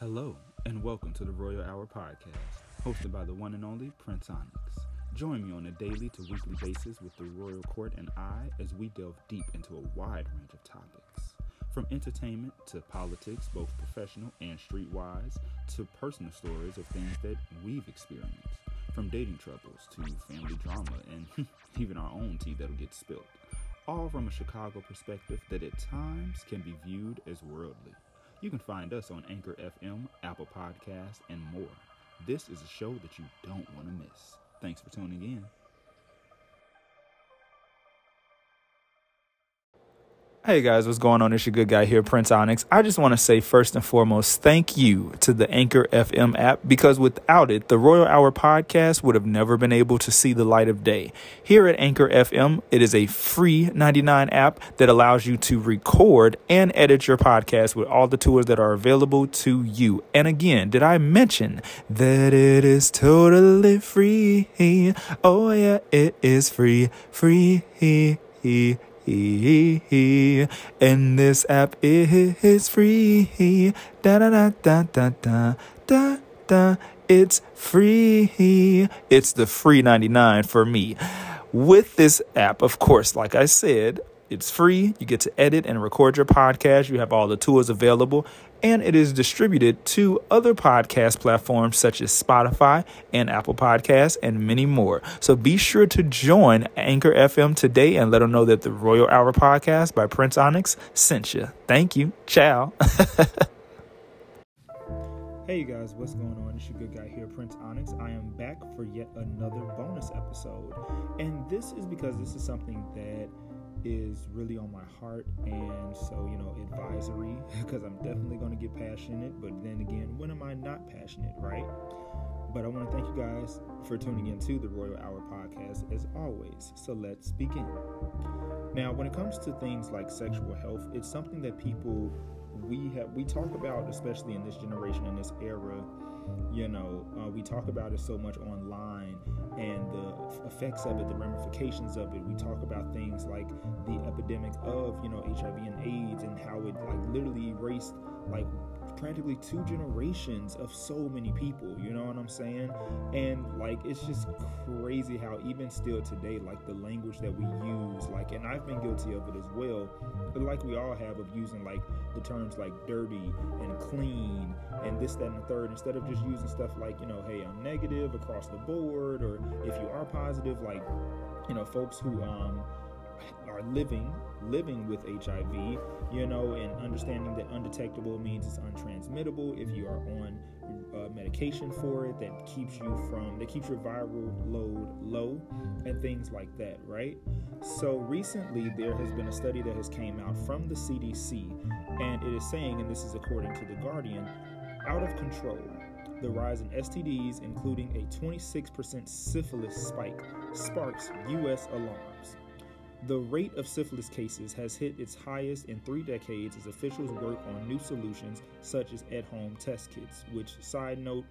Hello, and welcome to the Royal Hour Podcast, hosted by the one and only Prince Onyx. Join me on a daily to weekly basis with the Royal Court and I as we delve deep into a wide range of topics. From entertainment to politics, both professional and streetwise, to personal stories of things that we've experienced. From dating troubles to family drama and even our own tea that'll get spilled. All from a Chicago perspective that at times can be viewed as worldly. You can find us on Anchor FM, Apple Podcasts, and more. This is a show that you don't want to miss. Thanks for tuning in. Hey guys, what's going on? It's your good guy here, Prince Onyx. I just want to say first and foremost, thank you to the Anchor FM app because without it, the Royal Hour podcast would have never been able to see the light of day. Here at Anchor FM, it is a free 99 app that allows you to record and edit your podcast with all the tools that are available to you. And again, did I mention that it is totally free? Oh yeah, it is free, free and this app is free. Da da da da da da da da. It's free. It's the free 99 for me. With this app, of course, like I said, it's free. You get to edit and record your podcast. You have all the tools available, and it is distributed to other podcast platforms such as Spotify and Apple Podcasts and many more. So be sure to join Anchor FM today and let them know that the Royal Hour podcast by Prince Onyx sent you. Thank you. Ciao. Hey you guys, what's going on? It's your good guy here, Prince Onyx. I am back for yet another bonus episode. And this is because this is something that is really on my heart and so you know advisory because i'm definitely going to get passionate but then again when am i not passionate right? But i want to thank you guys for tuning in to the royal hour podcast as always so let's begin. Now when it comes to things like sexual health it's something that people we have we talk about especially in this generation in this era you know uh, we talk about it so much online and the effects of it the ramifications of it. We talk about things like the epidemic of you know hiv and aids and how it like literally erased like practically two generations of so many people you know what i'm saying? And like it's just crazy how even still today like the language that we use like and i've been guilty of it as well but like we all have of using like the terms like dirty and clean and this that and the third instead of just using stuff like you know hey i'm negative across the board or if you are positive like you know folks who um are living living with HIV, you know, and understanding that undetectable means it's untransmittable. If you are on uh, medication for it, that keeps you from that keeps your viral load low, and things like that, right? So recently, there has been a study that has came out from the CDC, and it is saying, and this is according to the Guardian, out of control. The rise in STDs, including a 26% syphilis spike, sparks U.S. alarms. The rate of syphilis cases has hit its highest in three decades as officials work on new solutions such as at home test kits. Which, side note,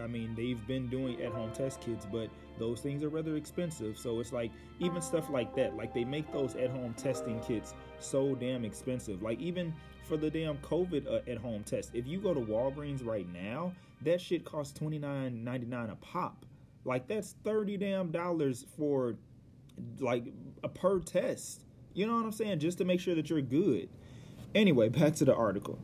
I mean, they've been doing at home test kits, but those things are rather expensive. So it's like, even stuff like that, like they make those at home testing kits so damn expensive. Like, even for the damn COVID uh, at home test, if you go to Walgreens right now, that shit costs $29.99 a pop. Like, that's 30 damn dollars for like a per test. You know what I'm saying? Just to make sure that you're good. Anyway, back to the article.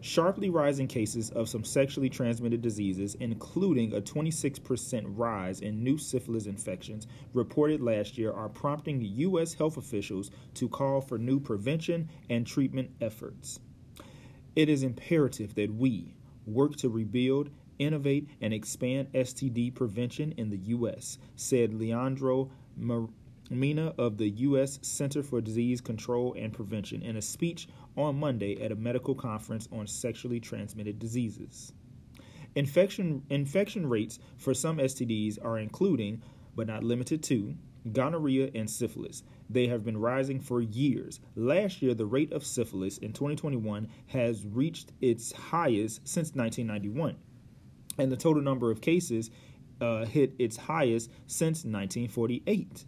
Sharply rising cases of some sexually transmitted diseases, including a 26% rise in new syphilis infections reported last year, are prompting U.S. health officials to call for new prevention and treatment efforts. It is imperative that we work to rebuild, innovate, and expand STD prevention in the U.S., said Leandro Mena of the U.S. Center for Disease Control and Prevention in a speech on Monday at a medical conference on sexually transmitted diseases. Infection, infection rates for some STDs are including, but not limited to, gonorrhea and syphilis. They have been rising for years. Last year, the rate of syphilis in 2021 has reached its highest since 1991, and the total number of cases uh, hit its highest since 1948.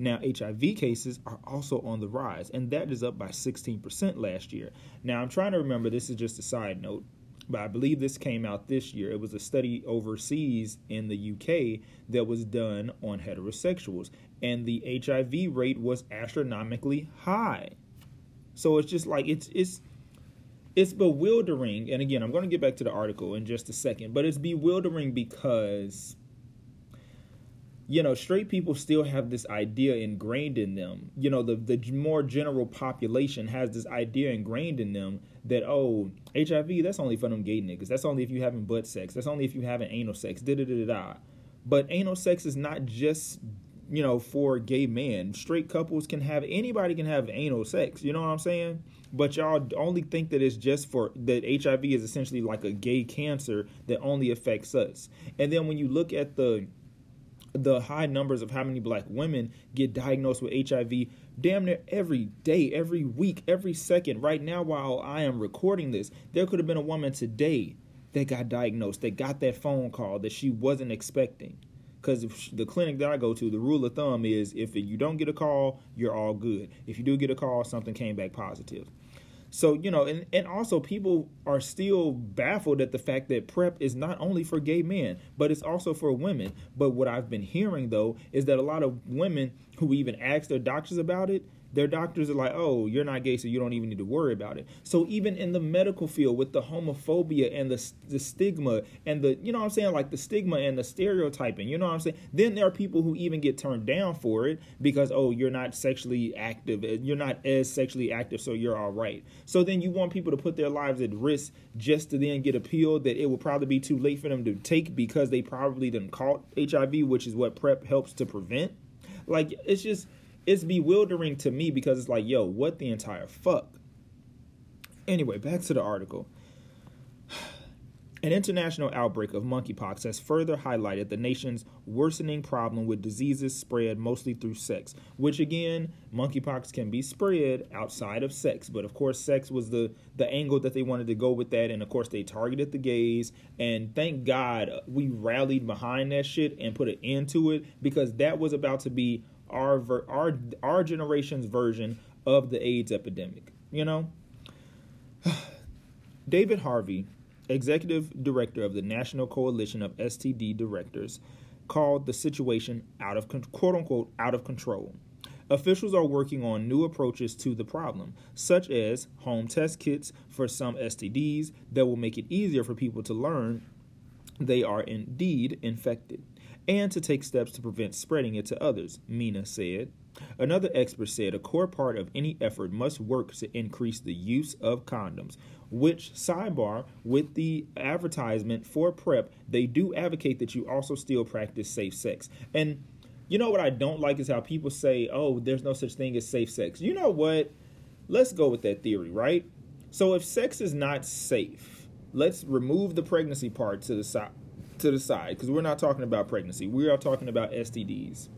Now, HIV cases are also on the rise, and that is up by 16% last year. Now, I'm trying to remember, this is just a side note. but I believe this came out this year. It was a study overseas in the UK that was done on heterosexuals, and the HIV rate was astronomically high. So it's just like it's it's it's bewildering. And again, I'm going to get back to the article in just a second, but it's bewildering because you know, straight people still have this idea ingrained in them. You know, the the more general population has this idea ingrained in them that oh, HIV that's only for them gay niggas. That's only if you having butt sex. That's only if you having anal sex. Da da da da. But anal sex is not just you know for gay men. Straight couples can have anybody can have anal sex. You know what I'm saying? But y'all only think that it's just for that HIV is essentially like a gay cancer that only affects us. And then when you look at the the high numbers of how many black women get diagnosed with HIV damn near every day, every week, every second. Right now, while I am recording this, there could have been a woman today that got diagnosed, that got that phone call that she wasn't expecting. Because the clinic that I go to, the rule of thumb is if you don't get a call, you're all good. If you do get a call, something came back positive. So, you know, and, and also people are still baffled at the fact that PrEP is not only for gay men, but it's also for women. But what I've been hearing, though, is that a lot of women who even ask their doctors about it their doctors are like, oh, you're not gay, so you don't even need to worry about it. So even in the medical field, with the homophobia and the the stigma and the, you know what I'm saying, like the stigma and the stereotyping, you know what I'm saying. Then there are people who even get turned down for it because oh, you're not sexually active, eh, you're not as sexually active, so you're all right. So then you want people to put their lives at risk just to then get appealed that it will probably be too late for them to take because they probably didn't caught HIV, which is what PrEP helps to prevent. Like it's just it's bewildering to me because it's like, yo, what the entire fuck? Anyway, back to the article. An international outbreak of monkeypox has further highlighted the nation's worsening problem with diseases spread mostly through sex, which again, monkeypox can be spread outside of sex. But of course, sex was the, the angle that they wanted to go with that. And of course, they targeted the gays. And thank God we rallied behind that shit and put an end to it because that was about to be our ver- our our generation's version of the AIDS epidemic. You know, David Harvey, executive director of the National Coalition of STD Directors, called the situation out of quote unquote out of control. Officials are working on new approaches to the problem, such as home test kits for some STDs that will make it easier for people to learn they are indeed infected and to take steps to prevent spreading it to others, Mena said. Another expert said a core part of any effort must work to increase the use of condoms, which, sidebar, with the advertisement for PrEP, they do advocate that you also still practice safe sex. And you know what I don't like is how people say, oh, there's no such thing as safe sex. You know what? Let's go with that theory, right? So if sex is not safe, let's remove the pregnancy part to the side to the side because we're not talking about pregnancy. We are talking about STDs.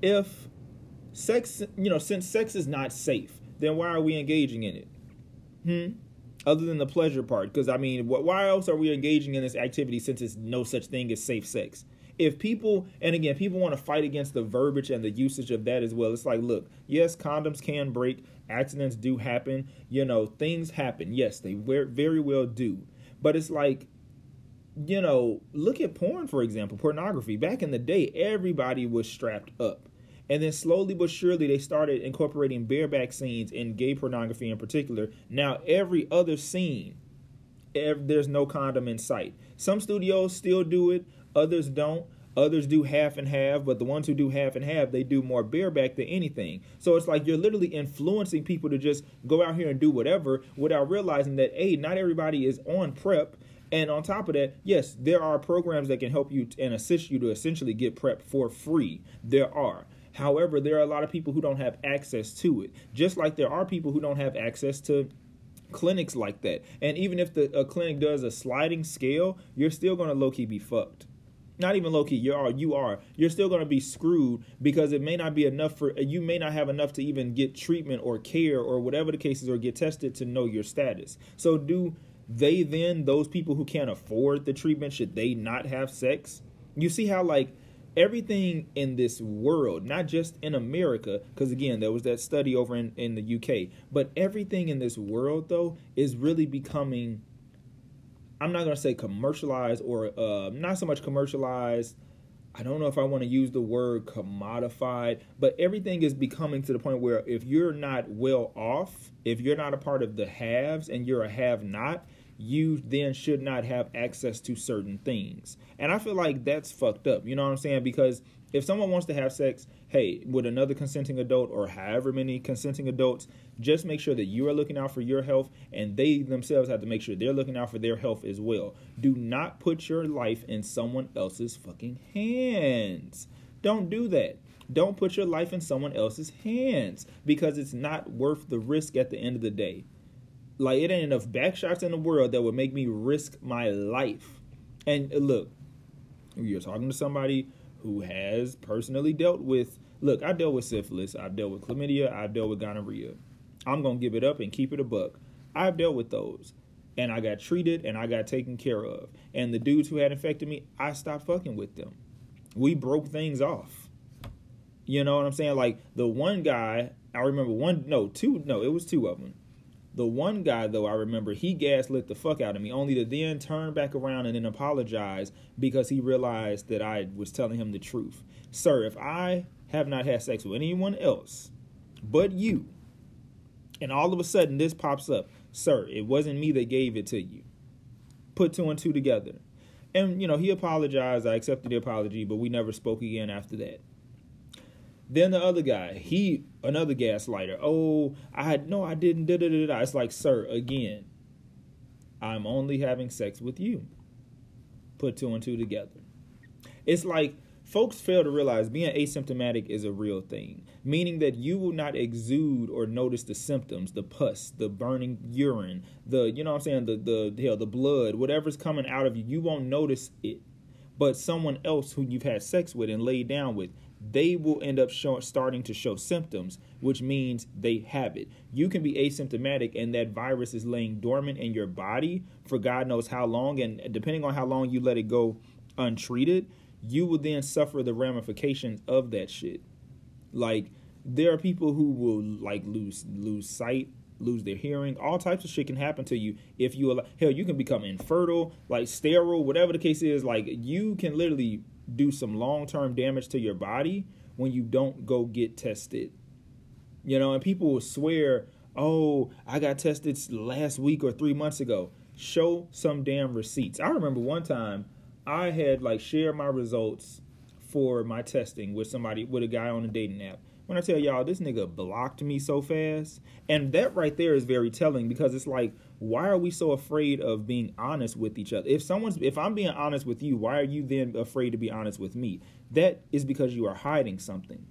If sex, you know, since sex is not safe, then why are we engaging in it? Hmm. Other than the pleasure part, because I mean, why else are we engaging in this activity since it's no such thing as safe sex? If people, and again, people want to fight against the verbiage and the usage of that as well. It's like, look, yes, condoms can break, accidents do happen, you know, things happen. Yes, they very well do. But it's like you know, look at porn, for example, pornography. Back in the day, everybody was strapped up. And then slowly but surely, they started incorporating bareback scenes in gay pornography in particular. Now, every other scene, there's no condom in sight. Some studios still do it, others don't. Others do half and half, but the ones who do half and half, they do more bareback than anything. So it's like you're literally influencing people to just go out here and do whatever without realizing that, A, not everybody is on PrEP and on top of that, yes, there are programs that can help you and assist you to essentially get PrEP for free. There are. However, there are a lot of people who don't have access to it. Just like there are people who don't have access to clinics like that. And even if the a clinic does a sliding scale, you're still going to low key be fucked. Not even low key, you are. You are. You're still going to be screwed because it may not be enough for you. May not have enough to even get treatment or care or whatever the case is, or get tested to know your status. So do they then those people who can't afford the treatment should they not have sex you see how like everything in this world not just in america because again there was that study over in, in the uk but everything in this world though is really becoming I'm not gonna say commercialized or uh, not so much commercialized. I don't know if I want to use the word commodified, but everything is becoming to the point where if you're not well off, if you're not a part of the haves and you're a have not, you then should not have access to certain things. And I feel like that's fucked up. You know what I'm saying? Because if someone wants to have sex, hey, with another consenting adult or however many consenting adults, just make sure that you are looking out for your health and they themselves have to make sure they're looking out for their health as well. Do not put your life in someone else's fucking hands. Don't do that. Don't put your life in someone else's hands because it's not worth the risk at the end of the day. Like it ain't enough backshots in the world that would make me risk my life. And uh, look, you're talking to somebody who has personally dealt with. Look, I dealt with syphilis. I've dealt with chlamydia. I've dealt with gonorrhea. I'm gonna give it up and keep it a buck. I've dealt with those, and I got treated and I got taken care of. And the dudes who had infected me, I stopped fucking with them. We broke things off. You know what I'm saying? Like the one guy, I remember one, no, two, no, it was two of them the one guy, though, I remember he gaslit the fuck out of me, only to then turn back around and then apologize because he realized that I was telling him the truth. Sir, if I have not had sex with anyone else but you, and all of a sudden this pops up, sir, it wasn't me that gave it to you. Put two and two together. And, you know, he apologized. I accepted the apology, but we never spoke again after that. Then the other guy, he another gaslighter. Oh, I had no, I didn't. Da, da, da, da. It's like, sir, again, I'm only having sex with you. Put two and two together. It's like folks fail to realize being asymptomatic is a real thing, meaning that you will not exude or notice the symptoms, the pus, the burning urine, the you know what I'm saying, the the hell, the blood, whatever's coming out of you, you won't notice it. But someone else who you've had sex with and laid down with, they will end up show, starting to show symptoms, which means they have it. You can be asymptomatic and that virus is laying dormant in your body for God knows how long. And depending on how long you let it go untreated, you will then suffer the ramifications of that shit. Like, there are people who will like lose lose sight lose their hearing all types of shit can happen to you if you allow hell you can become infertile like sterile whatever the case is like you can literally do some long term damage to your body when you don't go get tested. You know, and people will swear, oh, I got tested last week or three months ago. Show some damn receipts. I remember one time I had like shared my results for my testing with somebody, with a guy on a dating app. When I tell y'all, this nigga blocked me so fast. And that right there is very telling because it's like, why are we so afraid of being honest with each other? If someone's if I'm being honest with you, why are you then afraid to be honest with me? That is because you are hiding something.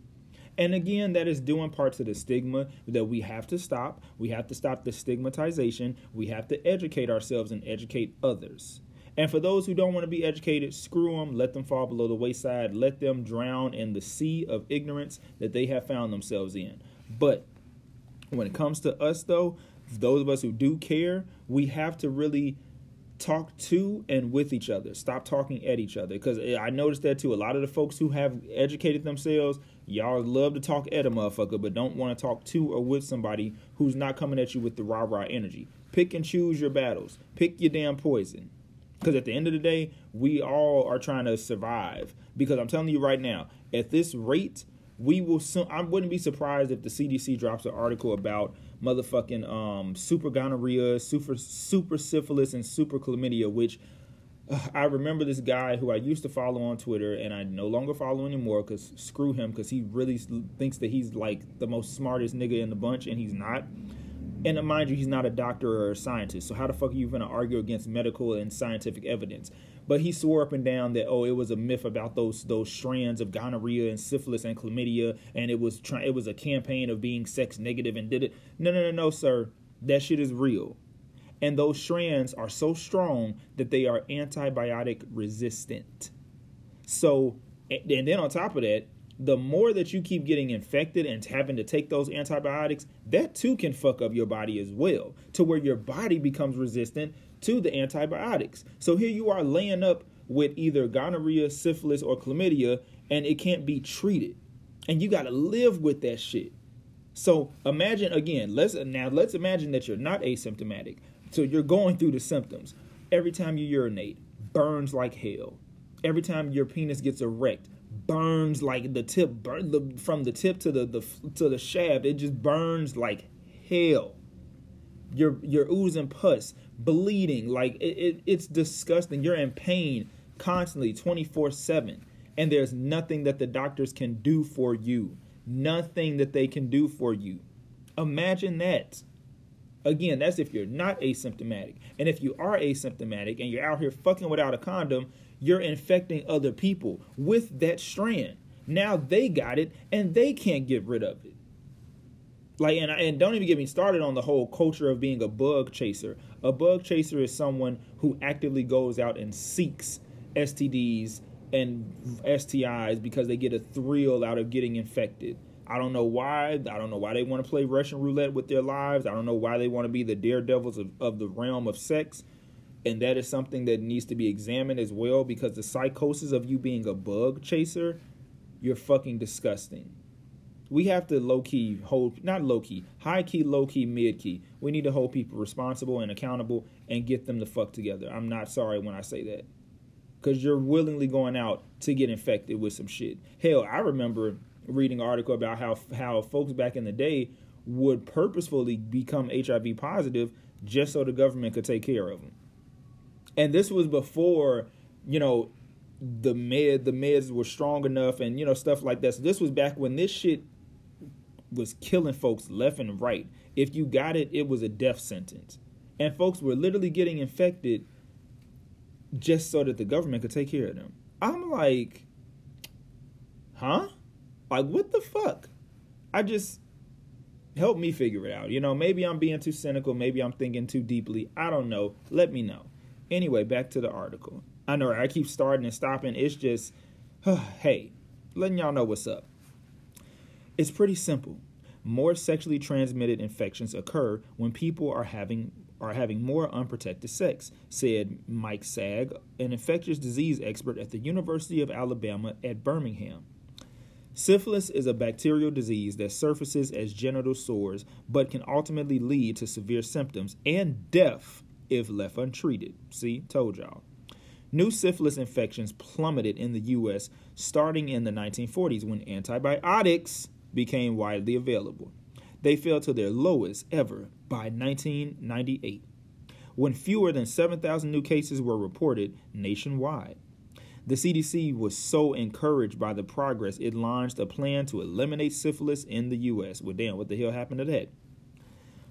And again, that is doing parts of the stigma that we have to stop. We have to stop the stigmatization. We have to educate ourselves and educate others. And for those who don't want to be educated, screw them, let them fall below the wayside, let them drown in the sea of ignorance that they have found themselves in. But when it comes to us, though, those of us who do care, we have to really talk to and with each other. Stop talking at each other. Because eh, I noticed that too. A lot of the folks who have educated themselves, y'all love to talk at a motherfucker, but don't want to talk to or with somebody who's not coming at you with the rah rah energy. Pick and choose your battles. Pick your damn poison. Because at the end of the day, we all are trying to survive. Because I'm telling you right now, at this rate, we will soon. I wouldn't be surprised if the CDC drops an article about motherfucking um, super gonorrhea, super super syphilis, and super chlamydia. Which uh, I remember this guy who I used to follow on Twitter, and I no longer follow anymore because screw him, because he really thinks that he's like the most smartest nigga in the bunch, and he's not. And mind you, he's not a doctor or a scientist. So how the fuck are you going to argue against medical and scientific evidence? But he swore up and down that oh, it was a myth about those those strands of gonorrhea and syphilis and chlamydia, and it was try- it was a campaign of being sex negative and did it. No, no, no, no, sir. That shit is real. And those strands are so strong that they are antibiotic resistant. So, and then on top of that, the more that you keep getting infected and having to take those antibiotics, that too can fuck up your body as well, to where your body becomes resistant to the antibiotics. So here you are laying up with either gonorrhea, syphilis, or chlamydia, and it can't be treated. And you got to live with that shit. So imagine again, let's now let's imagine that you're not asymptomatic. So you're going through the symptoms Every time you urinate, burns like hell. Every time your penis gets erect, burns like the tip the from the tip to the, the to the shaft. It just burns like hell. You're you're oozing pus, bleeding like it, it it's disgusting. You're in pain constantly, twenty four seven, and there's nothing that the doctors can do for you. Nothing that they can do for you. Imagine that. Again, that's if you're not asymptomatic. And if you are asymptomatic and you're out here fucking without a condom, you're infecting other people with that strand. Now they got it and they can't get rid of it. Like and and don't even get me started on the whole culture of being a bug chaser. A bug chaser is someone who actively goes out and seeks STDs and STIs because they get a thrill out of getting infected. I don't know why. I don't know why they want to play Russian roulette with their lives. I don't know why they want to be the daredevils of, of the realm of sex. And that is something that needs to be examined as well because the psychosis of you being a bug chaser, you're fucking disgusting. We have to low key hold, not low key, high key, low key, mid key. We need to hold people responsible and accountable and get them to fuck together. I'm not sorry when I say that. Because you're willingly going out to get infected with some shit. Hell, I remember reading an article about how how folks back in the day would purposefully become HIV positive just so the government could take care of them. And this was before, you know, the med the meds were strong enough and you know stuff like that. So this was back when this shit was killing folks left and right. If you got it, it was a death sentence. And folks were literally getting infected just so that the government could take care of them. I'm like, huh? Like, what the fuck? I just help me figure it out. You know, maybe I'm being too cynical. Maybe I'm thinking too deeply. I don't know. Let me know. Anyway, back to the article. I know I keep starting and stopping. It's just, hey, letting y'all know what's up. It's pretty simple. More sexually transmitted infections occur when people are having are having more unprotected sex, said Mike Saag, an infectious disease expert at the University of Alabama at Birmingham. Syphilis is a bacterial disease that surfaces as genital sores but can ultimately lead to severe symptoms and death if left untreated. See, told y'all. New syphilis infections plummeted in the U.S. starting in the 1940s when antibiotics became widely available. They fell to their lowest ever by 1998, when fewer than 7,000 new cases were reported nationwide. The CDC was so encouraged by the progress, it launched a plan to eliminate syphilis in the U.S. Well, damn, what the hell happened to that?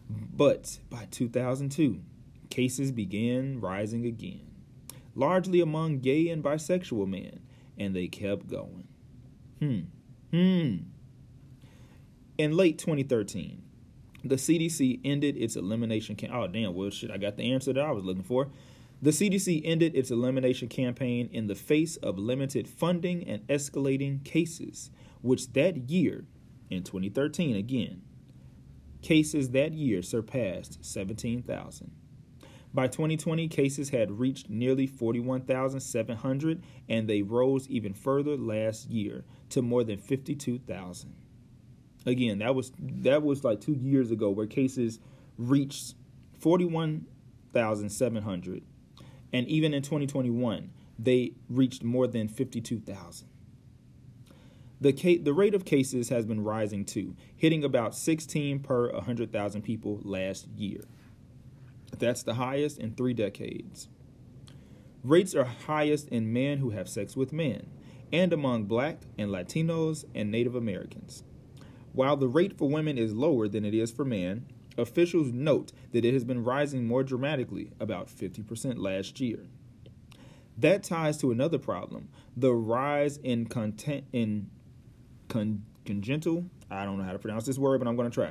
But by 2002, cases began rising again, largely among gay and bisexual men, and they kept going. Hmm. Hmm. In late 2013, the CDC ended its elimination. Cam- oh, damn, well, shit, I got the answer that I was looking for. The CDC ended its elimination campaign in the face of limited funding and escalating cases, which that year, in 2013 again, cases that year surpassed 17,000. By 2020, cases had reached nearly 41,700, and they rose even further last year to more than 52,000. Again, that was that was like two years ago, where cases reached 41,700 and even in 2021, they reached more than 52,000. The, ca- the rate of cases has been rising too, hitting about 16 per 100,000 people last year. That's the highest in three decades. Rates are highest in men who have sex with men, and among black and Latinos and Native Americans. While the rate for women is lower than it is for men, Officials note that it has been rising more dramatically, about 50% last year. That ties to another problem the rise in, content, in con, congenital, I don't know how to pronounce this word, but I'm going to try.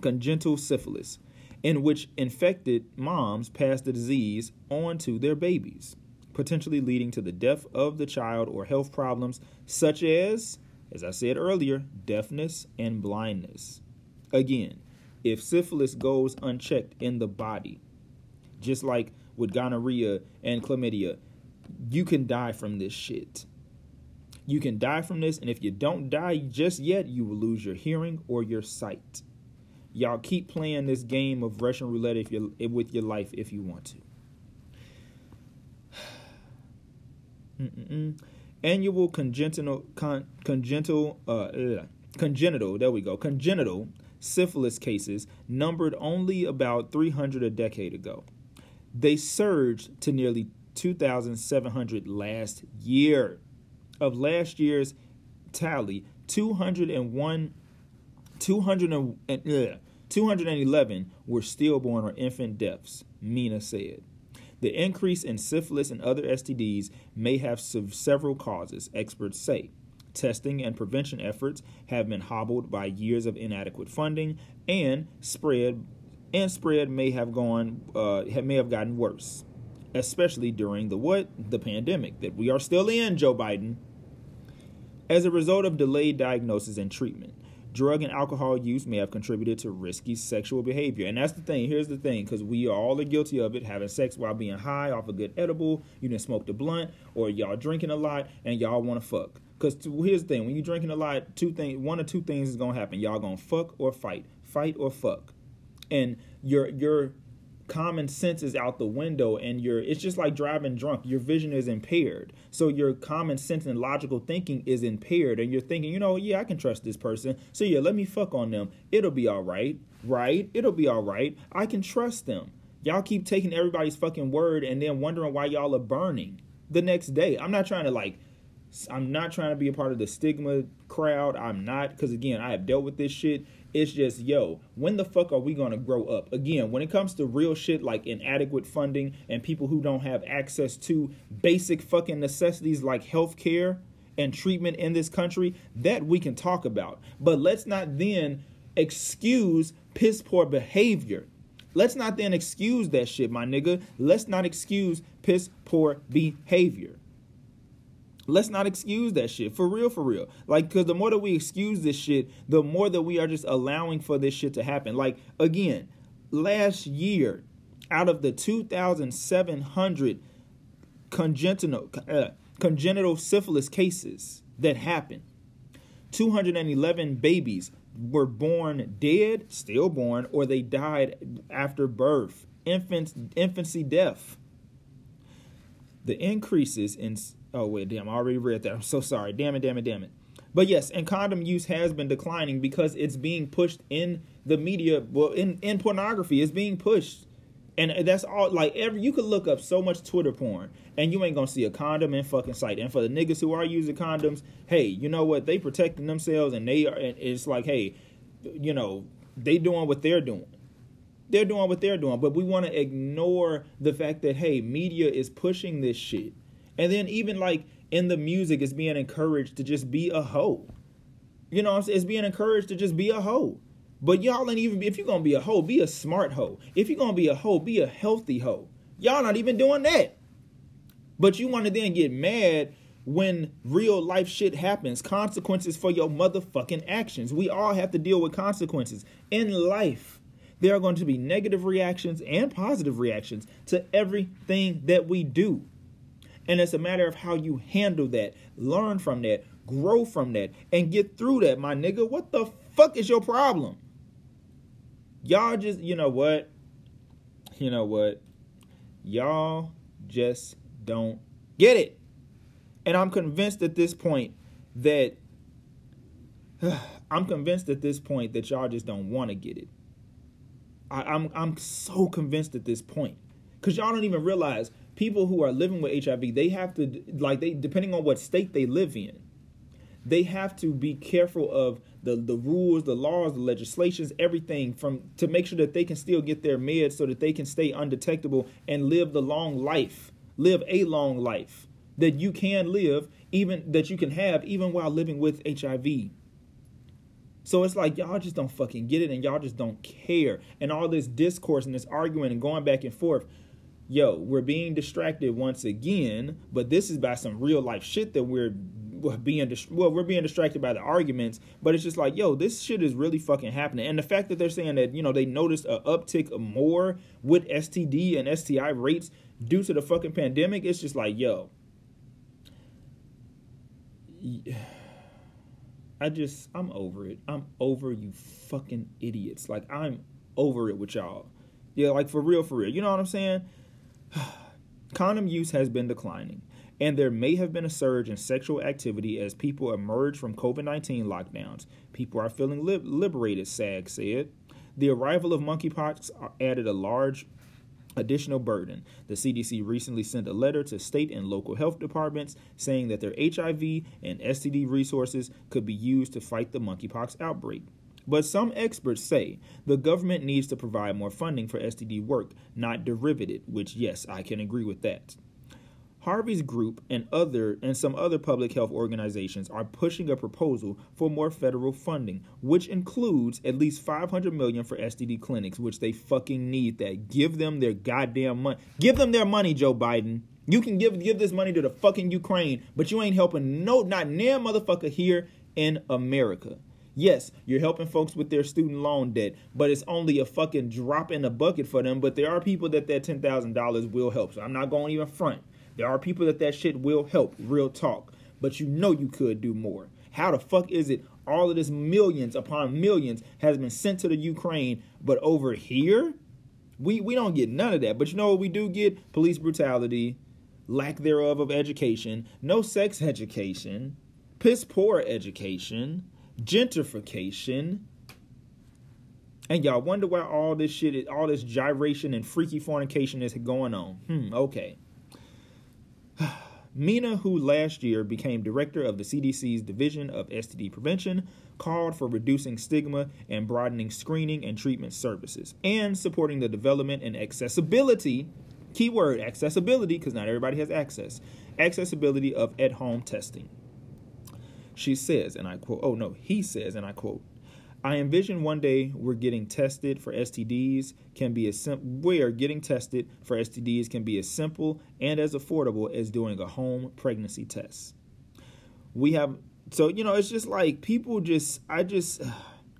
Congenital syphilis, in which infected moms pass the disease on to their babies, potentially leading to the death of the child or health problems such as, as I said earlier, deafness and blindness. Again, if syphilis goes unchecked in the body, just like with gonorrhea and chlamydia, you can die from this shit. You can die from this, and if you don't die just yet, you will lose your hearing or your sight. Y'all keep playing this game of Russian roulette if you with your life if you want to. Annual congenital con, congenital uh, congenital there we go congenital syphilis cases numbered only about 300 a decade ago. They surged to nearly 2,700 last year. Of last year's tally, 201, 200 uh, 211 were stillborn or infant deaths, Mena said. The increase in syphilis and other STDs may have several causes, experts say. Testing and prevention efforts have been hobbled by years of inadequate funding, and spread and spread may have gone uh, may have gotten worse, especially during the what the pandemic that we are still in, Joe Biden. As a result of delayed diagnosis and treatment, drug and alcohol use may have contributed to risky sexual behavior. And that's the thing. Here's the thing, because we all are guilty of it, having sex while being high off a good edible, you didn't smoke the blunt, or y'all drinking a lot and y'all want to fuck. Because here's the thing: when you're drinking a lot, two things, one or two things is gonna happen. Y'all gonna fuck or fight, fight or fuck, and your your common sense is out the window and your it's just like driving drunk. Your vision is impaired. So your common sense and logical thinking is impaired and you're thinking you know yeah i can trust this person. So yeah let me fuck on them. It'll be all right right? It'll be all right. I can trust them. Y'all keep taking everybody's fucking word and then wondering why y'all are burning the next day. I'm not trying to like i'm not trying to be a part of the stigma crowd. I'm not because again i have dealt with this shit it's just, yo, when the fuck are we gonna grow up? Again, when it comes to real shit like inadequate funding and people who don't have access to basic fucking necessities like health care and treatment in this country, that we can talk about. But let's not then excuse piss poor behavior. Let's not then excuse that shit, my nigga. Let's not excuse piss poor behavior. Let's not excuse that shit. For real, for real. Like, because the more that we excuse this shit, the more that we are just allowing for this shit to happen. Like, again, last year, out of the 2,700 congenital, uh, congenital syphilis cases that happened, 211 babies were born dead, stillborn, or they died after birth. Infants, infancy death. The increases in Oh wait, damn! I already read that. I'm so sorry. Damn it! Damn it! Damn it! But yes, and condom use has been declining because it's being pushed in the media. Well, in in pornography, it's being pushed, and that's all. Like every you could look up so much Twitter porn, and you ain't gonna see a condom in fucking sight. And for the niggas who are using condoms, hey, you know what? They protecting themselves, and they are. And it's like, hey, you know, they doing what they're doing they're doing what they're doing. But we want to ignore the fact that hey, media is pushing this shit. And then even like in the music, it's being encouraged to just be a hoe. You know, it's being encouraged to just be a hoe. But y'all ain't even if you're gonna be a hoe, be a smart hoe. If you're gonna be a hoe, be a healthy hoe. Y'all not even doing that. But you want to then get mad when real life shit happens, consequences for your motherfucking actions. We all have to deal with consequences in life. There are going to be negative reactions and positive reactions to everything that we do. And it's a matter of how you handle that, learn from that, grow from that, and get through that, my nigga. What the fuck is your problem? Y'all just, you know what? You know what? Y'all just don't get it. And I'm convinced at this point that I'm convinced at this point that y'all just don't want to get it. I, I'm I'm so convinced at this point because y'all don't even realize people who are living with HIV, they have to like they depending on what state they live in, they have to be careful of the the rules, the laws, the legislations, everything from to make sure that they can still get their meds so that they can stay undetectable and live the long life, live a long life that you can live even that you can have even while living with HIV. So it's like y'all just don't fucking get it and y'all just don't care. And all this discourse and this arguing and going back and forth yo, we're being distracted once again, but this is by some real life shit that we're being well we're being distracted by the arguments but it's just like yo this shit is really fucking happening. And the fact that they're saying that you know they noticed a uptick more with std and sti rates due to the fucking pandemic it's just like yo. I just i'm over it. I'm over you fucking idiots. Like i'm over it with y'all. Yeah like for real for real. You know what i'm saying condom use has been declining. and there may have been a surge in sexual activity as people emerge from COVID 19 lockdowns. People are feeling li- liberated, Saag said. The arrival of monkeypox added a large additional burden. The CDC recently sent a letter to state and local health departments saying that their HIV and STD resources could be used to fight the monkeypox outbreak. But some experts say the government needs to provide more funding for STD work, not derive it, which yes, I can agree with that. Harvey's group and other and some other public health organizations are pushing a proposal for more federal funding, which includes at least 500 million for STD clinics, which they fucking need that. Give them their goddamn money. Give them their money, Joe Biden. You can give give this money to the fucking Ukraine, but you ain't helping no not near motherfucker here in America. Yes, you're helping folks with their student loan debt, but it's only a fucking drop in the bucket for them. But there are people that that ten thousand dollars will help. So I'm not going even front. There are people that that shit will help, real talk. But you know you could do more. How the fuck is it all of this millions upon millions has been sent to the Ukraine, but over here, we, we don't get none of that. But you know what we do get? Police brutality, lack thereof of education, no sex education, piss poor education, gentrification. And y'all wonder why all this shit, is all this gyration and freaky fornication is going on. Hmm, okay. Mena, who last year became director of the CDC's Division of STD Prevention, called for reducing stigma and broadening screening and treatment services and supporting the development and accessibility keyword accessibility because not everybody has access accessibility of at-home testing she says and i quote oh no he says and i quote I envision one day we're getting tested for STDs can be as sim- where getting tested for STDs can be as simple and as affordable as doing a home pregnancy test. We have so you know it's just like people just I just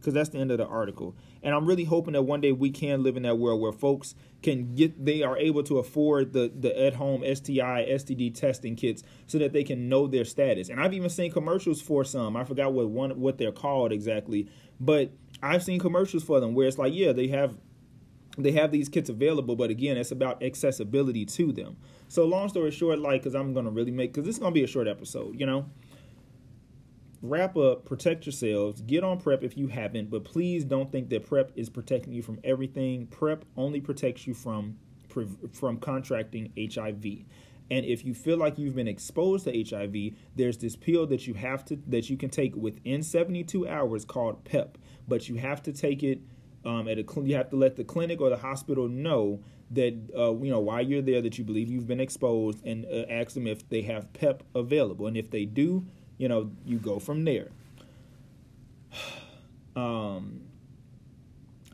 because that's the end of the article. And I'm really hoping that one day we can live in that world where folks can get they are able to afford the the at home STI STD testing kits so that they can know their status. And I've even seen commercials for some. I forgot what one what they're called exactly, but I've seen commercials for them where it's like, yeah, they have they have these kits available, but again, it's about accessibility to them. So long story short, like, because I'm gonna really make because this is gonna be a short episode, you know. Wrap up, protect yourselves, get on PrEP if you haven't, but please don't think that PrEP is protecting you from everything. PrEP only protects you from from contracting HIV. And if you feel like you've been exposed to HIV, there's this pill that you have to that you can take within 72 hours called PEP. But you have to take it um, at a you have to let the clinic or the hospital know that uh, you know while you're there that you believe you've been exposed and uh, ask them if they have PEP available. And if they do, you know you go from there. Um,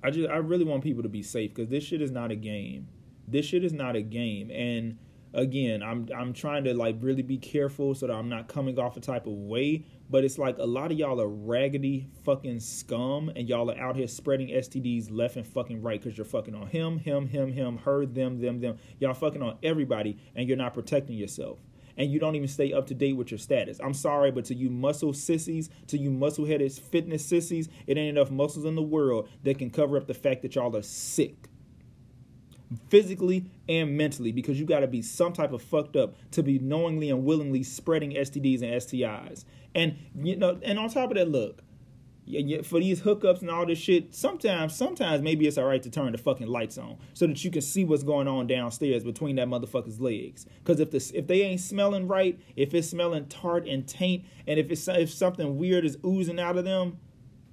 I just I really want people to be safe because this shit is not a game. This shit is not a game, and again, I'm I'm trying to like really be careful so that I'm not coming off a type of way. But it's like a lot of y'all are raggedy fucking scum, and y'all are out here spreading STDs left and fucking right because you're fucking on him, him, him, him, her, them, them, them. Y'all fucking on everybody, and you're not protecting yourself. And you don't even stay up to date with your status. I'm sorry, but to you muscle sissies, to you muscle headed fitness sissies, it ain't enough muscles in the world that can cover up the fact that y'all are sick physically and mentally because you got to be some type of fucked up to be knowingly and willingly spreading STDs and STIs. And you know, and on top of that, look, for these hookups and all this shit, sometimes, sometimes maybe it's all right to turn the fucking lights on so that you can see what's going on downstairs between that motherfucker's legs. Because if the if they ain't smelling right, if it's smelling tart and taint, and if it's if something weird is oozing out of them,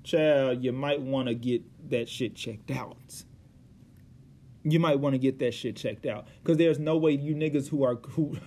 child, you might want to get that shit checked out you might want to get that shit checked out because there's no way you niggas who are who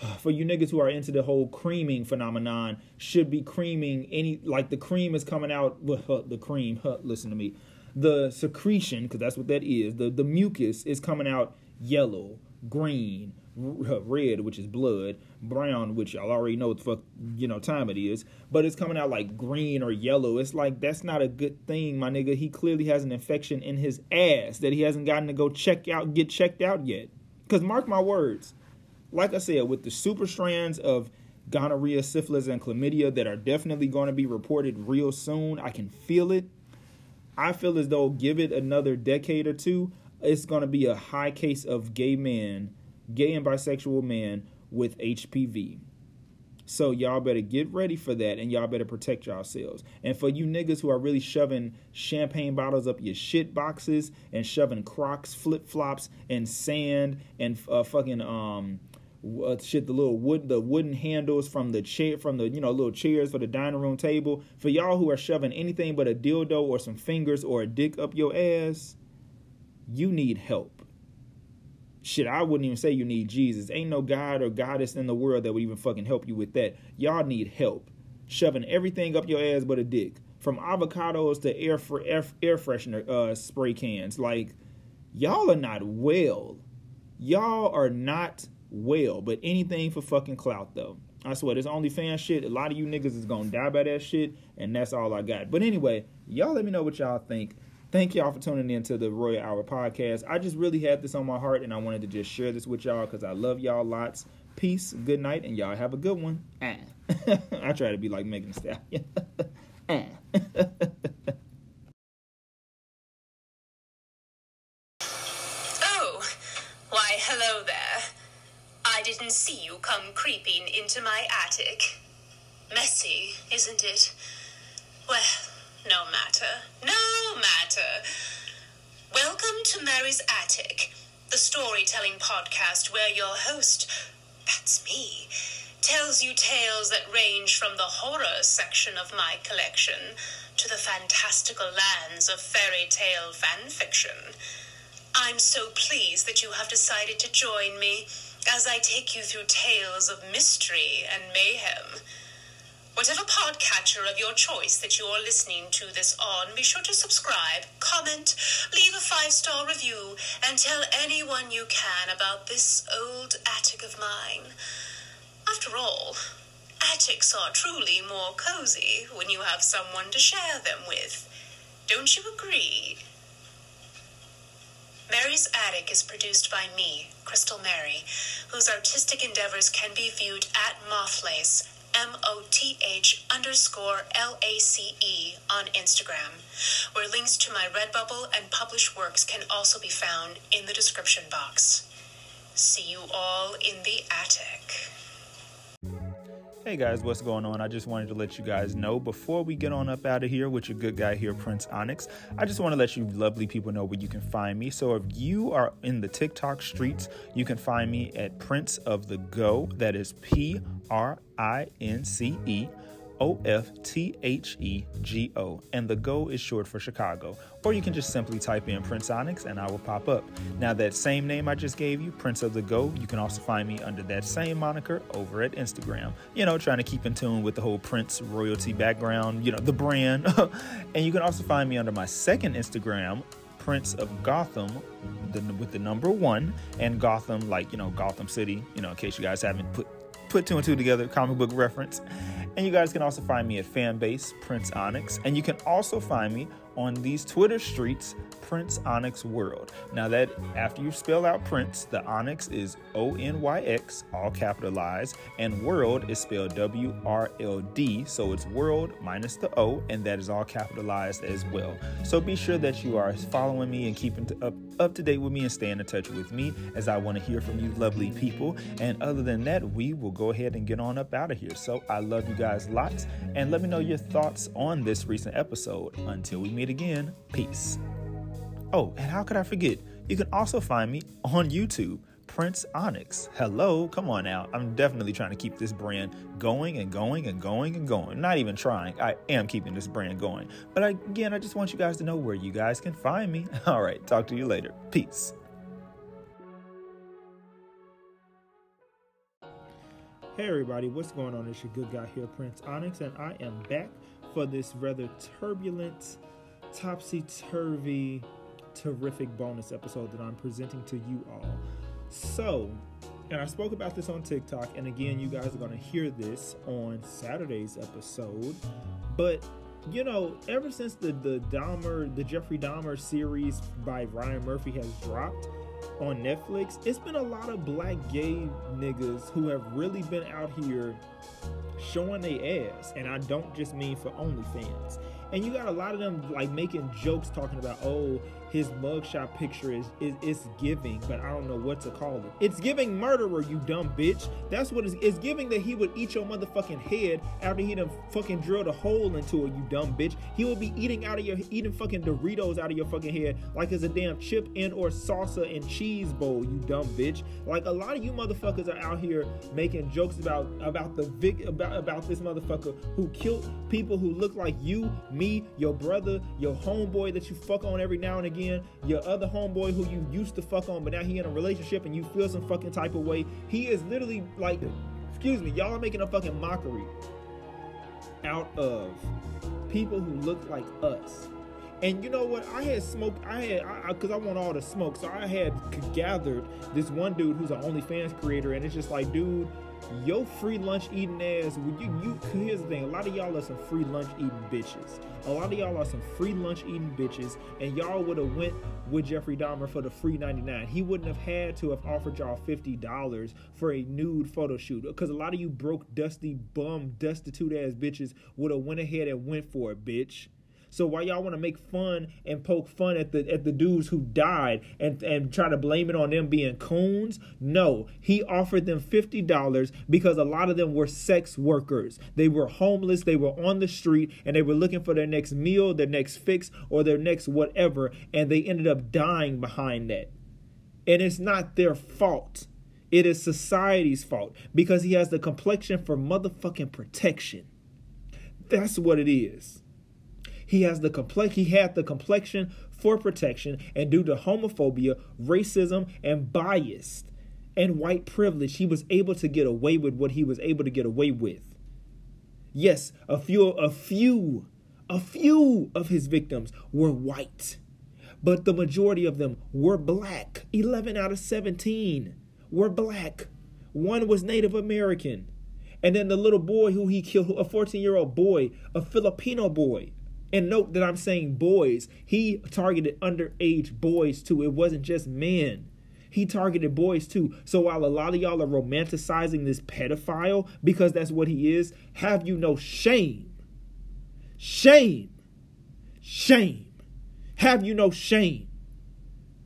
for you niggas who are into the whole creaming phenomenon should be creaming any like the cream is coming out the cream listen to me the secretion because that's what that is the the mucus is coming out yellow green red, which is blood, brown, which y'all already know what the fuck you know time it is, but it's coming out like green or yellow. It's like that's not a good thing, my nigga. He clearly has an infection in his ass that he hasn't gotten to go check out, get checked out yet. Cause mark my words, like I said, with the super strands of gonorrhea, syphilis, and chlamydia that are definitely going to be reported real soon, I can feel it. I feel as though give it another decade or two, it's going to be a high case of gay men gay and bisexual men with HPV. So y'all better get ready for that and y'all better protect yourselves. And for you niggas who are really shoving champagne bottles up your shit boxes and shoving Crocs, flip flops, and sand and uh, fucking um uh, shit the little wood the wooden handles from the chair from the you know little chairs for the dining room table for y'all who are shoving anything but a dildo or some fingers or a dick up your ass you need help shit, I wouldn't even say you need Jesus. Ain't no God or goddess in the world that would even fucking help you with that. Y'all need help. Shoving everything up your ass but a dick. From avocados to air fr- air, air freshener uh, spray cans. Like, y'all are not well. Y'all are not well. But anything for fucking clout, though. I swear, this OnlyFans shit, a lot of you niggas is gonna die by that shit, and that's all I got. But anyway, y'all let me know what y'all think. Thank y'all for tuning in to the Royal Hour podcast. I just really had this on my heart and I wanted to just share this with y'all because I love y'all lots. Peace, good night, and y'all have a good one. Ah. I try to be like Megan Stallion. ah. oh, why, hello there. I didn't see you come creeping into my attic. Messy, isn't it? Well, no matter. No matter. Welcome to Mary's Attic, the storytelling podcast where your host, that's me, tells you tales that range from the horror section of my collection to the fantastical lands of fairy tale fan fiction. I'm so pleased that you have decided to join me as I take you through tales of mystery and mayhem. Whatever podcatcher of your choice that you are listening to this on, be sure to subscribe, comment, leave a five star review, and tell anyone you can about this old attic of mine. After all, attics are truly more cozy when you have someone to share them with. Don't you agree? Mary's Attic is produced by me, Crystal Mary, whose artistic endeavors can be viewed at Mothlace M O T H underscore L A C E on Instagram, where links to my Redbubble and published works can also be found in the description box. See you all in the attic. Hey guys, what's going on? I just wanted to let you guys know before we get on up out of here with your good guy here, Prince Onyx. I just want to let you lovely people know where you can find me. So if you are in the TikTok streets, you can find me at Prince of the Go. That is P R I N C E O F T H E G O, and the Go is short for Chicago. Or you can just simply type in Prince Onyx and I will pop up. Now, that same name I just gave you, Prince of the Go, you can also find me under that same moniker over at Instagram. You know, trying to keep in tune with the whole Prince royalty background, you know, the brand. and you can also find me under my second Instagram, Prince of Gotham the, with the number one and Gotham, like, you know, Gotham City, you know, in case you guys haven't put put two and two together, comic book reference. And you guys can also find me at Fanbase Prince Onyx. And you can also find me on these Twitter streets, Prince Onyx World. Now, that after you spell out Prince, the Onyx is O N Y X, all capitalized, and World is spelled W R L D. So it's World minus the O, and that is all capitalized as well. So be sure that you are following me and keeping up, up to date with me and stay in touch with me as I want to hear from you, lovely people. And other than that, we will go ahead and get on up out of here. So I love you guys lots, and let me know your thoughts on this recent episode. Until we meet again, peace. Oh, and how could I forget? You can also find me on YouTube, Prince Onyx. Hello, come on now. I'm definitely trying to keep this brand going and going and going and going. Not even trying. I am keeping this brand going. But again, I just want you guys to know where you guys can find me. All right, talk to you later. Peace. Hey everybody, what's going on? It's your good guy here, Prince Onyx, and I am back for this rather turbulent, topsy turvy, terrific bonus episode that I'm presenting to you all. So, and I spoke about this on TikTok, and again, you guys are going to hear this on Saturday's episode. But you know, ever since the the Dahmer, the Jeffrey Dahmer series by Ryan Murphy has dropped on Netflix, it's been a lot of black gay niggas who have really been out here showing their ass, and I don't just mean for OnlyFans. And you got a lot of them like making jokes talking about, oh, his mugshot picture is, is is giving, but I don't know what to call it. It's giving murderer, you dumb bitch. That's what it's, it's giving that he would eat your motherfucking head after he done fucking drilled a hole into it, you dumb bitch. He will be eating out of your eating fucking Doritos out of your fucking head like it's a damn chip and or salsa and cheese bowl, you dumb bitch. Like a lot of you motherfuckers are out here making jokes about about the vic about about this motherfucker who killed people who look like you, me, your brother, your homeboy that you fuck on every now and again, your other homeboy who you used to fuck on, but now he in a relationship and you feel some fucking type of way. He is literally like, excuse me, y'all are making a fucking mockery out of people who look like us. And you know what? I had smoked. I had because I, I, I, want all the smoke. So I had gathered this one dude who's an OnlyFans creator, and it's just like, dude, yo free lunch eating ass. You, you here's the thing. A lot of y'all are some free lunch eating bitches. A lot of y'all are some free lunch eating bitches, and y'all would have went with Jeffrey Dahmer for the free 99. He wouldn't have had to have offered y'all $50 for a nude photo shoot. Because a lot of you broke, dusty, bum, destitute ass bitches would have went ahead and went for it, bitch. So why y'all want to make fun and poke fun at the at the dudes who died and and try to blame it on them being coons? No, he offered them fifty dollars because a lot of them were sex workers. They were homeless. They were on the street and they were looking for their next meal, their next fix, or their next whatever, and they ended up dying behind that. And it's not their fault. It is society's fault because he has the complexion for motherfucking protection. That's what it is. He has the complex he had the complexion for protection, and due to homophobia, racism, and bias and white privilege, he was able to get away with what he was able to get away with. Yes, a few a few a few of his victims were white, but the majority of them were black. 11 out of 17 were black. One was Native American. And then the little boy who he killed, a 14 year old boy, a Filipino boy, and note that I'm saying boys. He targeted underage boys too. It wasn't just men. He targeted boys too. So while a lot of y'all are romanticizing this pedophile because that's what he is, have you no shame? Shame. Shame. Have you no shame?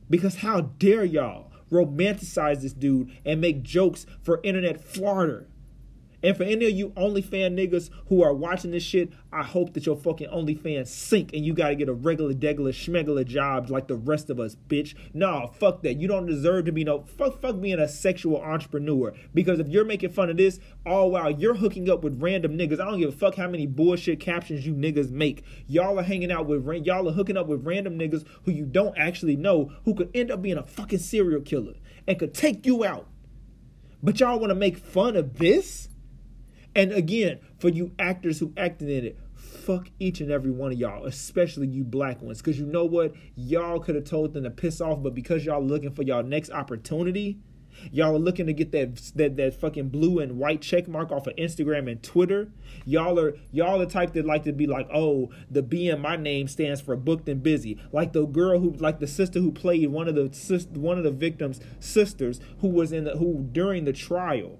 Because how dare y'all romanticize this dude and make jokes for internet flarder? And for any of you OnlyFans niggas who are watching this shit, I hope that your fucking OnlyFans sink and you gotta get a regular, degular, schmegular job like the rest of us, bitch. Nah, fuck that. You don't deserve to be no fuck fuck being a sexual entrepreneur. Because if you're making fun of this, all while you're hooking up with random niggas, I don't give a fuck how many bullshit captions you niggas make. Y'all are hanging out with y'all are hooking up with random niggas who you don't actually know who could end up being a fucking serial killer and could take you out. But y'all want to make fun of this? And again, for you actors who acted in it, fuck each and every one of y'all, especially you black ones. Because you know what? Y'all could have told them to piss off, but because y'all looking for y'all next opportunity, y'all are looking to get that that that fucking blue and white check mark off of Instagram and Twitter. Y'all are y'all the type that like to be like, oh, the B in my name stands for booked and busy. Like the girl who, like the sister who played one of the one of the victims' sisters who was in the who during the trial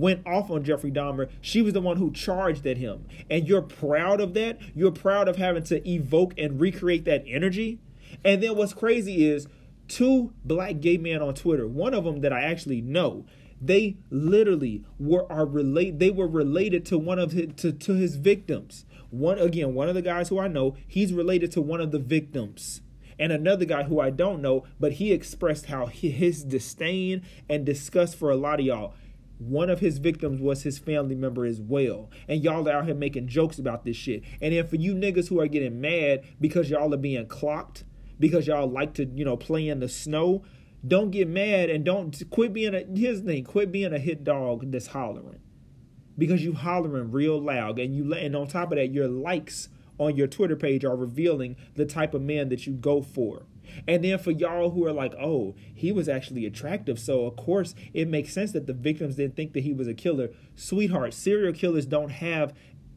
went off on Jeffrey Dahmer. She was the one who charged at him. And you're proud of that? You're proud of having to evoke and recreate that energy? And then what's crazy is two black gay men on Twitter, one of them that I actually know, they literally were are relate they were related to one of his to, to his victims. One again, one of the guys who I know, he's related to one of the victims and another guy who I don't know, but he expressed how his disdain and disgust for a lot of y'all one of his victims was his family member as well. And y'all are out here making jokes about this shit. And then for you niggas who are getting mad because y'all are being clocked, because y'all like to, you know, play in the snow, don't get mad and don't quit being a his thing, quit being a hit dog that's hollering. Because you hollering real loud and you and on top of that, your likes on your Twitter page are revealing the type of man that you go for. And then for y'all who are like, oh, he was actually attractive, so of course it makes sense that the victims didn't think that he was a killer. Sweetheart, serial killers don't have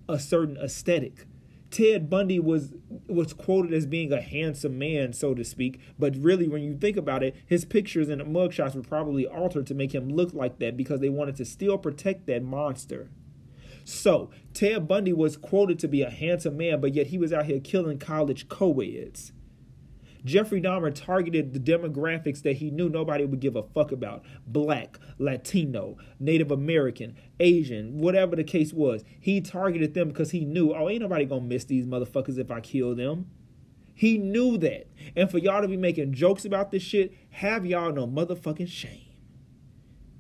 a certain aesthetic. Ted Bundy was was quoted as being a handsome man, so to speak, but really, when you think about it, his pictures and mugshots were probably altered to make him look like that because they wanted to still protect that monster. So Ted Bundy was quoted to be a handsome man, but yet he was out here killing college co-eds. Jeffrey Dahmer targeted the demographics that he knew nobody would give a fuck about black, Latino, Native American, Asian, whatever the case was. He targeted them because he knew, oh, ain't nobody gonna miss these motherfuckers if I kill them. He knew that. And for y'all to be making jokes about this shit, have y'all no motherfucking shame.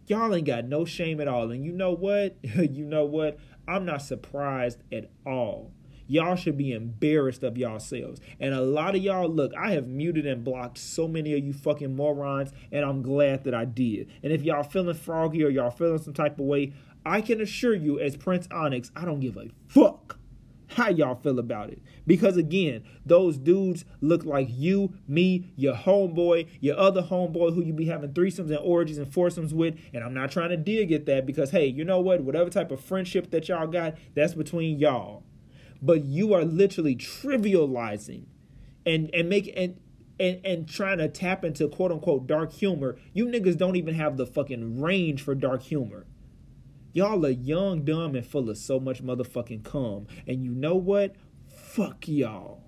Y'all ain't got no shame at all. And you know what? you know what? I'm not surprised at all y'all should be embarrassed of yourselves. And a lot of y'all, look, I have muted and blocked so many of you fucking morons, and I'm glad that I did. And if y'all feeling froggy or y'all feeling some type of way, I can assure you, as Prince Onyx, I don't give a fuck how y'all feel about it. Because again, those dudes look like you, me, your homeboy, your other homeboy who you be having threesomes and orgies and foursomes with. And I'm not trying to dig at that because, hey, you know what? Whatever type of friendship that y'all got, that's between y'all but you are literally trivializing and and make and and, and trying to tap into quote unquote dark humor. You niggas don't even have the fucking range for dark humor. Y'all are young, dumb, and full of so much motherfucking cum. And you know what? Fuck y'all.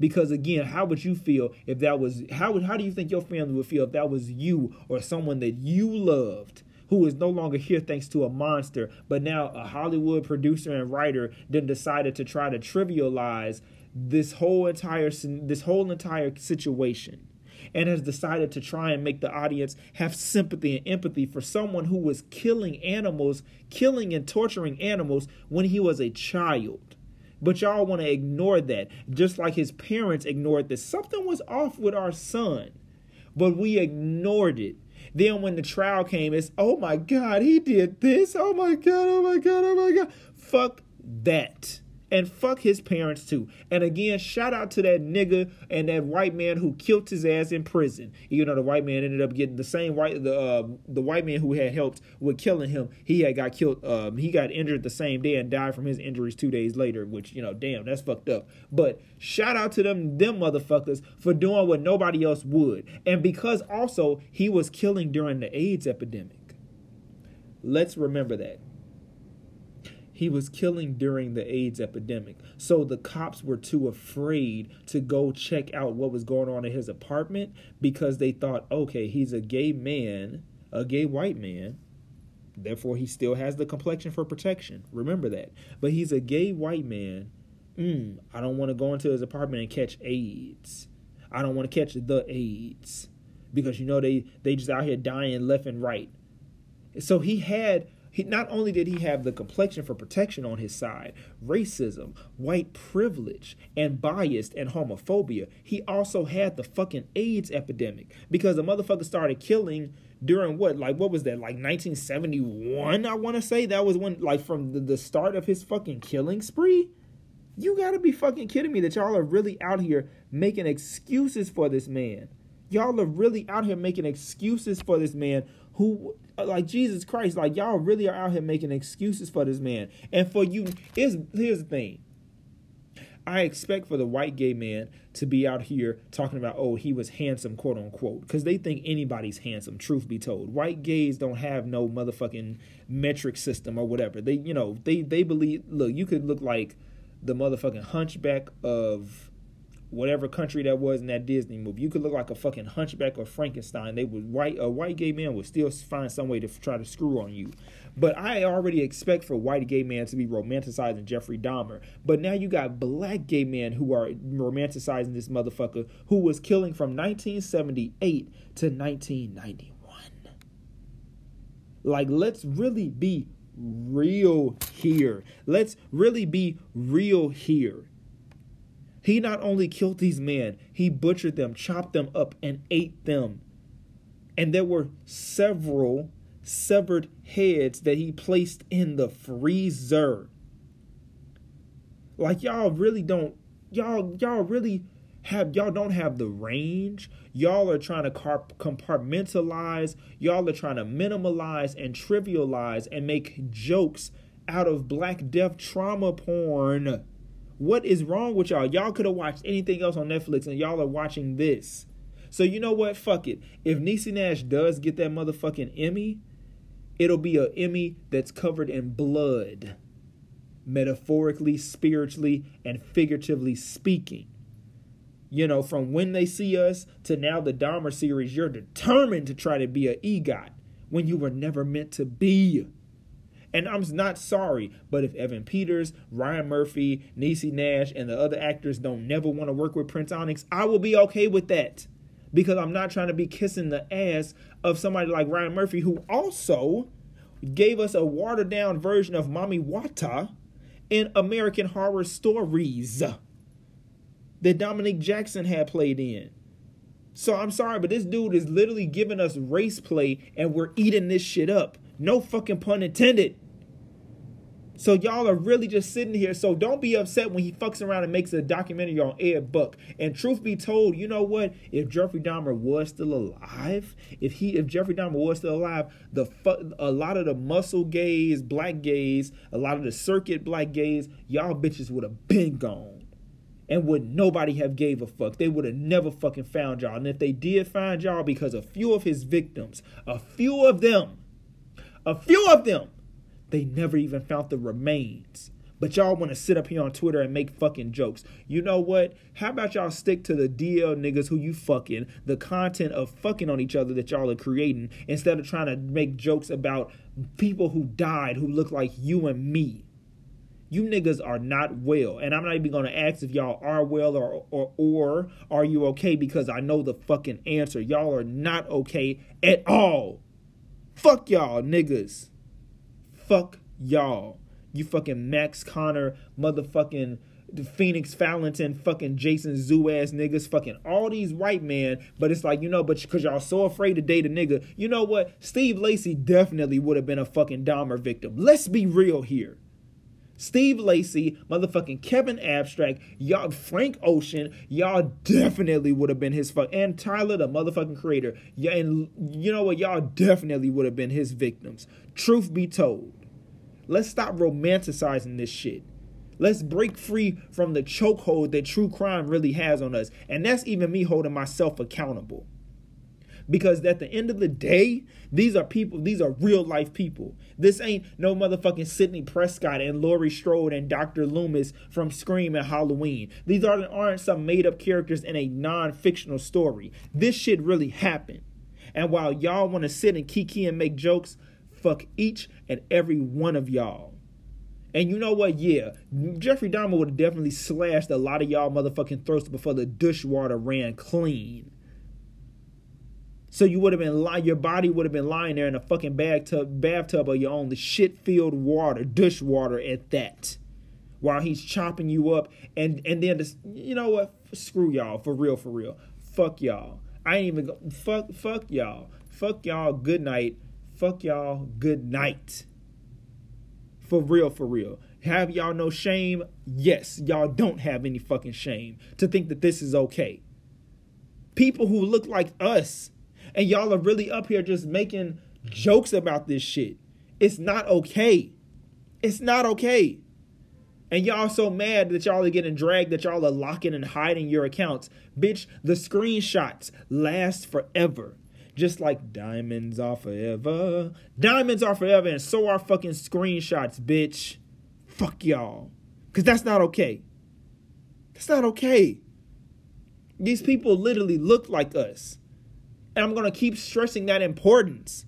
Because again, how would you feel if that was how how do you think your family would feel if that was you or someone that you loved who is no longer here thanks to a monster, but now a Hollywood producer and writer then decided to try to trivialize this whole entire this whole entire situation and has decided to try and make the audience have sympathy and empathy for someone who was killing animals, killing and torturing animals when he was a child. But y'all want to ignore that, just like his parents ignored this. Something was off with our son, but we ignored it then when the trial came, it's oh my God, he did this. Oh my God, oh my God, oh my God. Fuck that and fuck his parents too. And again, shout out to that nigga and that white man who killed his ass in prison. You know, the white man ended up getting the same white the uh, the white man who had helped with killing him, he had got killed. Um, he got injured the same day and died from his injuries two days later. Which you know, damn, that's fucked up. But shout out to them them motherfuckers for doing what nobody else would, and because also he was killing during the AIDS epidemic. Let's remember that he was killing during the AIDS epidemic. So the cops were too afraid to go check out what was going on in his apartment because they thought, okay, he's a gay man, a gay white man. Therefore, he still has the complexion for protection. Remember that. But he's a gay white man. Mm, I don't want to go into his apartment and catch AIDS. I don't want to catch the AIDS because you know they they just out here dying left and right. So he had he not only did he have the complexion for protection on his side, racism, white privilege, and bias and homophobia, he also had the fucking AIDS epidemic because the motherfucker started killing during what like what was that like 1971 I want to say that was when like from the, the start of his fucking killing spree. You gotta be fucking kidding me that y'all are really out here making excuses for this man. Y'all are really out here making excuses for this man who like Jesus Christ, like y'all really are out here making excuses for this man. And for you, is here's the thing. I expect for the white gay man to be out here talking about, oh, he was handsome, quote unquote, because they think anybody's handsome, truth be told. White gays don't have no motherfucking metric system or whatever. They, you know, they they believe look, you could look like the motherfucking hunchback of whatever country that was in that Disney movie. You could look like a fucking hunchback or Frankenstein. They would white a white gay man would still find some way to try to screw on you. But I already expect for white gay man to be romanticizing Jeffrey Dahmer. But now you got black gay men who are romanticizing this motherfucker who was killing from 1978 to 1991. Like let's really be real here. Let's really be real here. He not only killed these men, he butchered them, chopped them up, and ate them. And there were several severed heads that he placed in the freezer. Like y'all really don't y'all y'all really have y'all don't have the range. Y'all are trying to compartmentalize, y'all are trying to minimalize and trivialize and make jokes out of black death trauma porn. What is wrong with y'all? Y'all could have watched anything else on Netflix and y'all are watching this. So you know what? Fuck it. If Niecy Nash does get that motherfucking Emmy, it'll be an Emmy that's covered in blood, metaphorically, spiritually, and figuratively speaking. you know, from when they see us to now the Dahmer series, you're determined to try to be an EGOT when you were never meant to be. And I'm not sorry, but if Evan Peters, Ryan Murphy, Niecy Nash, and the other actors don't never want to work with Prince Onyx, I will be okay with that. Because I'm not trying to be kissing the ass of somebody like Ryan Murphy, who also gave us a watered down version of Mami Wata in American Horror Stories that Dominique Jackson had played in. So I'm sorry, but this dude is literally giving us race play and we're eating this shit up. No fucking pun intended. So y'all are really just sitting here. So don't be upset when he fucks around and makes a documentary on Ed Buck. And truth be told, you know what? If Jeffrey Dahmer was still alive, if he, if Jeffrey Dahmer was still alive, the fu- a lot of the muscle gays, black gays, a lot of the circuit black gays, y'all bitches would have been gone and would nobody have gave a fuck. They would have never fucking found y'all. And if they did find y'all because a few of his victims, a few of them, a few of them, they never even found the remains. But y'all want to sit up here on Twitter and make fucking jokes. You know what? How about y'all stick to the DL niggas who you fucking, the content of fucking on each other that y'all are creating, instead of trying to make jokes about people who died who look like you and me you niggas are not well. And I'm not even gonna ask if y'all are well or or or are you okay because I know the fucking answer. Y'all are not okay at all. Fuck y'all niggas. Fuck y'all. You fucking Max Connor, motherfucking Phoenix Valentin, fucking Jason Zoo ass niggas, fucking all these white men. But it's like, you know, but because y'all so afraid to date a nigga, you know what? Steve Lacy definitely would have been a fucking Dahmer victim. Let's be real here. Steve Lacy, motherfucking Kevin Abstract, y'all, Frank Ocean, y'all definitely would have been his fuck, and Tyler, the motherfucking creator, yeah, and you know what, y'all definitely would have been his victims. Truth be told, let's stop romanticizing this shit. Let's break free from the chokehold that true crime really has on us, and that's even me holding myself accountable. Because at the end of the day, these are people, these are real life people. This ain't no motherfucking Sidney Prescott and Laurie Strode and Dr. Loomis from Scream and Halloween. These aren't, aren't some made up characters in a non fictional story. This shit really happened. And while y'all want to sit and kiki and make jokes, fuck each and every one of y'all. And you know what? Yeah, Jeffrey Dahmer would have definitely slashed a lot of y'all motherfucking throats before the dishwater ran clean. So you would have been lying, your body would have been lying there in a fucking bathtub, bathtub of your own, the shit filled water, dishwater at that, while he's chopping you up. And and then just, you know what? Screw y'all for real, for real. Fuck y'all. I ain't even go, fuck fuck y'all. Fuck y'all. Good night. Fuck y'all. Good night. For real, for real. Have y'all no shame? Yes, y'all don't have any fucking shame to think that this is okay. People who look like us and y'all are really up here just making jokes about this shit. It's not okay. It's not okay. And y'all so mad that y'all are getting dragged, that y'all are locking and hiding your accounts. Bitch, the screenshots last forever. Just like diamonds are forever. Diamonds are forever, and so are fucking screenshots, bitch. Fuck y'all. Because that's not okay. That's not okay. These people literally look like us. And I'm going to keep stressing that importance.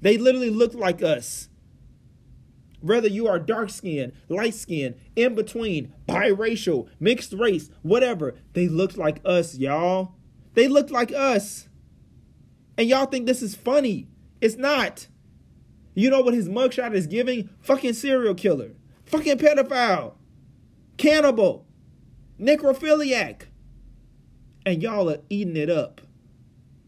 They literally look like us. Whether you are dark skinned, light skinned, in between, biracial, mixed race, whatever, they look like us, y'all. They look like us. And y'all think this is funny. It's not. You know what his mugshot is giving? Fucking serial killer. Fucking pedophile. Cannibal. Necrophiliac. And y'all are eating it up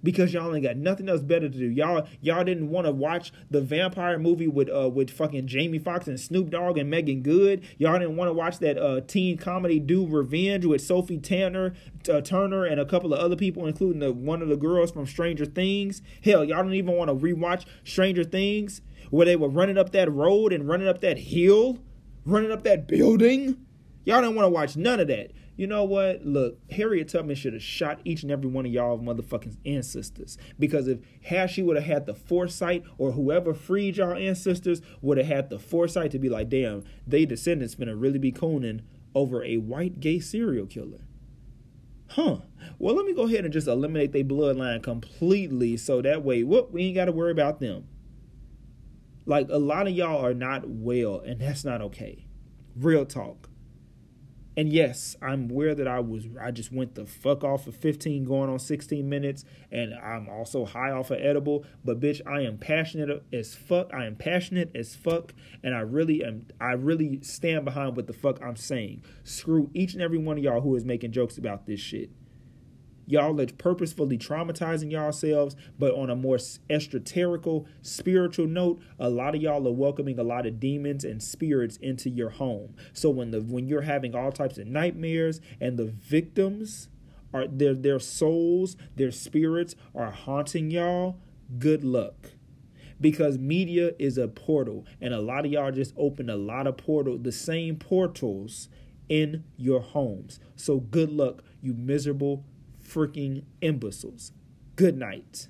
because y'all ain't got nothing else better to do. Y'all y'all didn't want to watch the vampire movie with uh with fucking Jamie Foxx and Snoop Dogg and Meagan Good. Y'all didn't want to watch that uh teen comedy Do Revenge with Sophie Tanner, uh, Turner and a couple of other people, including the one of the girls from Stranger Things. Hell, y'all don't even want to rewatch Stranger Things where they were running up that road and running up that hill, running up that building. Y'all didn't want to watch none of that you know what? Look, Harriet Tubman should have shot each and every one of y'all motherfucking ancestors. Because if had she would have had the foresight, or whoever freed y'all ancestors would have had the foresight to be like, damn, they descendants gonna really be cooning over a white gay serial killer. Huh. Well, let me go ahead and just eliminate their bloodline completely so that way, whoop, we ain't got to worry about them. Like, a lot of y'all are not well, and that's not okay. Real talk. And yes, I'm aware that I was I just went the fuck off of 15 going on 16 minutes and I'm also high off of edible, but bitch, I am passionate as fuck. I am passionate as fuck and I really am I really stand behind what the fuck I'm saying. Screw each and every one of y'all who is making jokes about this shit. Y'all are purposefully traumatizing yourselves, but on a more esoterical, spiritual note, a lot of y'all are welcoming a lot of demons and spirits into your home. So when the when you're having all types of nightmares and the victims are their their souls, their spirits are haunting y'all, good luck because media is a portal and a lot of y'all just opened a lot of portal the same portals in your homes so good luck you miserable freaking imbeciles. Good night.